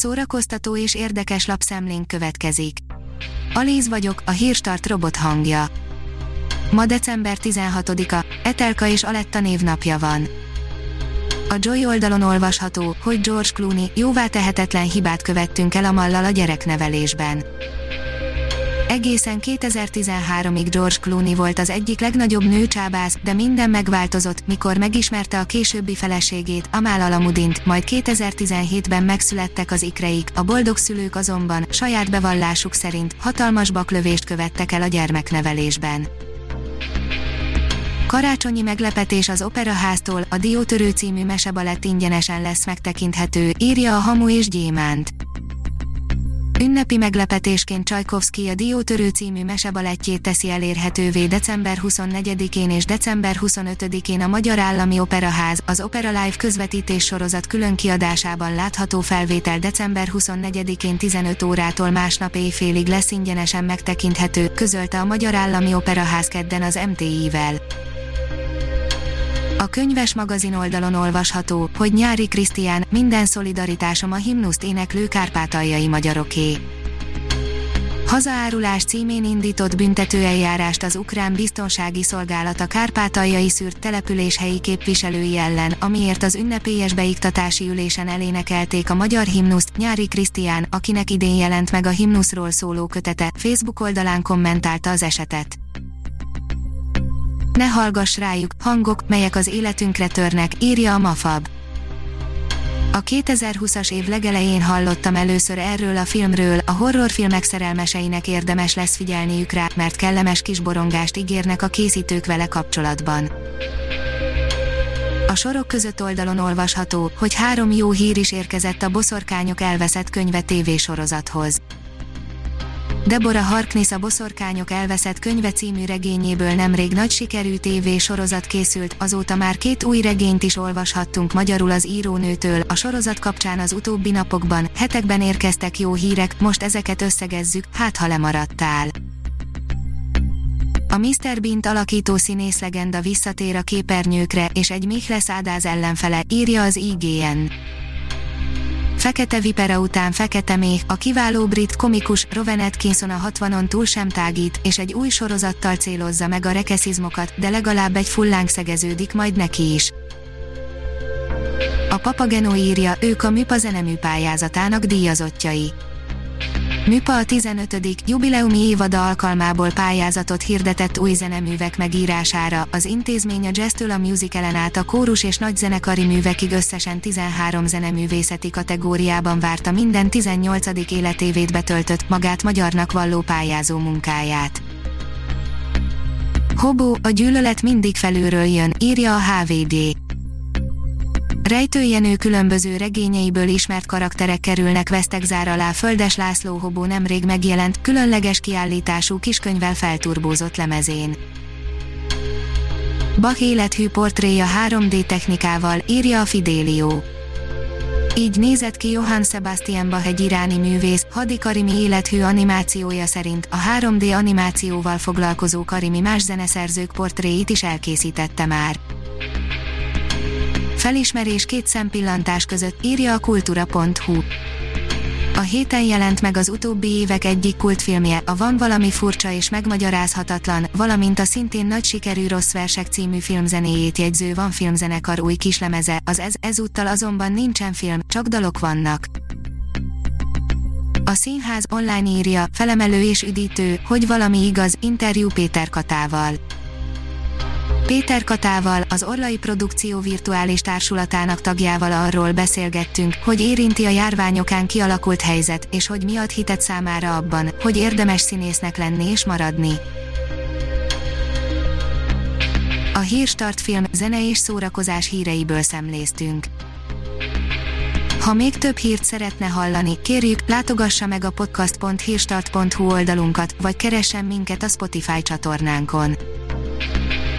szórakoztató és érdekes lapszemlénk következik. Alíz vagyok, a hírstart robot hangja. Ma december 16-a, Etelka és Aletta névnapja van. A Joy oldalon olvasható, hogy George Clooney jóvá tehetetlen hibát követtünk el a mallal a gyereknevelésben. Egészen 2013-ig George Clooney volt az egyik legnagyobb nőcsábász, de minden megváltozott, mikor megismerte a későbbi feleségét, Amal Alamudint, majd 2017-ben megszülettek az ikreik, a boldog szülők azonban, saját bevallásuk szerint, hatalmas baklövést követtek el a gyermeknevelésben. Karácsonyi meglepetés az Operaháztól, a Diótörő című mesebalett ingyenesen lesz megtekinthető, írja a Hamu és Gyémánt. Ünnepi meglepetésként Csajkovszki a Diótörő című mesebalettjét teszi elérhetővé december 24-én és december 25-én a Magyar Állami Operaház, az Opera Live közvetítés sorozat külön kiadásában látható felvétel december 24-én 15 órától másnap éjfélig lesz ingyenesen megtekinthető, közölte a Magyar Állami Operaház kedden az MTI-vel. Könyves magazin oldalon olvasható, hogy Nyári Krisztián, minden szolidaritásom a himnuszt éneklő kárpátaljai magyaroké. Hazaárulás címén indított büntetőeljárást az ukrán biztonsági szolgálat a kárpátaljai szűrt településhelyi képviselői ellen, amiért az ünnepélyes beiktatási ülésen elénekelték a magyar himnuszt. Nyári Krisztián, akinek idén jelent meg a himnuszról szóló kötete, Facebook oldalán kommentálta az esetet. Ne hallgass rájuk, hangok, melyek az életünkre törnek, írja a Mafab. A 2020-as év legelején hallottam először erről a filmről, a horrorfilmek szerelmeseinek érdemes lesz figyelniük rá, mert kellemes kis borongást ígérnek a készítők vele kapcsolatban. A sorok között oldalon olvasható, hogy három jó hír is érkezett a boszorkányok elveszett könyve tévésorozathoz. Deborah Harkness a Boszorkányok elveszett könyve című regényéből nemrég nagy sikerű TV sorozat készült, azóta már két új regényt is olvashattunk magyarul az írónőtől, a sorozat kapcsán az utóbbi napokban, hetekben érkeztek jó hírek, most ezeket összegezzük, hát ha lemaradtál. A Mr. Bean alakító színész legenda visszatér a képernyőkre, és egy Michles Ádáz ellenfele, írja az IGN. Fekete Vipera után Fekete Méh, a kiváló brit komikus Rowan Atkinson a 60-on túl sem tágít, és egy új sorozattal célozza meg a rekeszizmokat, de legalább egy fullánk szegeződik majd neki is. A Papageno írja, ők a MIPA zenemű pályázatának díjazottjai. Műpa a 15. jubileumi évada alkalmából pályázatot hirdetett új zeneművek megírására, az intézmény a jazztől a musicalen át a kórus és nagyzenekari művekig összesen 13 zeneművészeti kategóriában várta minden 18. életévét betöltött, magát magyarnak valló pályázó munkáját. Hobó, a gyűlölet mindig felülről jön, írja a HVD. Rejtőjenő különböző regényeiből ismert karakterek kerülnek vesztegzár alá Földes László Hobó nemrég megjelent, különleges kiállítású kiskönyvvel felturbózott lemezén. Bach élethű portréja 3D technikával, írja a Fidelio. Így nézett ki Johann Sebastian Bach egy iráni művész, Hadi Karimi élethű animációja szerint a 3D animációval foglalkozó Karimi más zeneszerzők portréit is elkészítette már. Felismerés két szempillantás között, írja a kultura.hu. A héten jelent meg az utóbbi évek egyik kultfilmje, a Van valami furcsa és megmagyarázhatatlan, valamint a szintén nagy sikerű Rossz Versek című filmzenéjét jegyző Van filmzenekar új kislemeze, az ez, ezúttal azonban nincsen film, csak dalok vannak. A színház online írja, felemelő és üdítő, hogy valami igaz, interjú Péter Katával. Péter Katával, az Orlai Produkció Virtuális Társulatának tagjával arról beszélgettünk, hogy érinti a járványokán kialakult helyzet, és hogy mi ad hitet számára abban, hogy érdemes színésznek lenni és maradni. A Hírstart film, zene és szórakozás híreiből szemléztünk. Ha még több hírt szeretne hallani, kérjük, látogassa meg a podcast.hírstart.hu oldalunkat, vagy keressen minket a Spotify csatornánkon.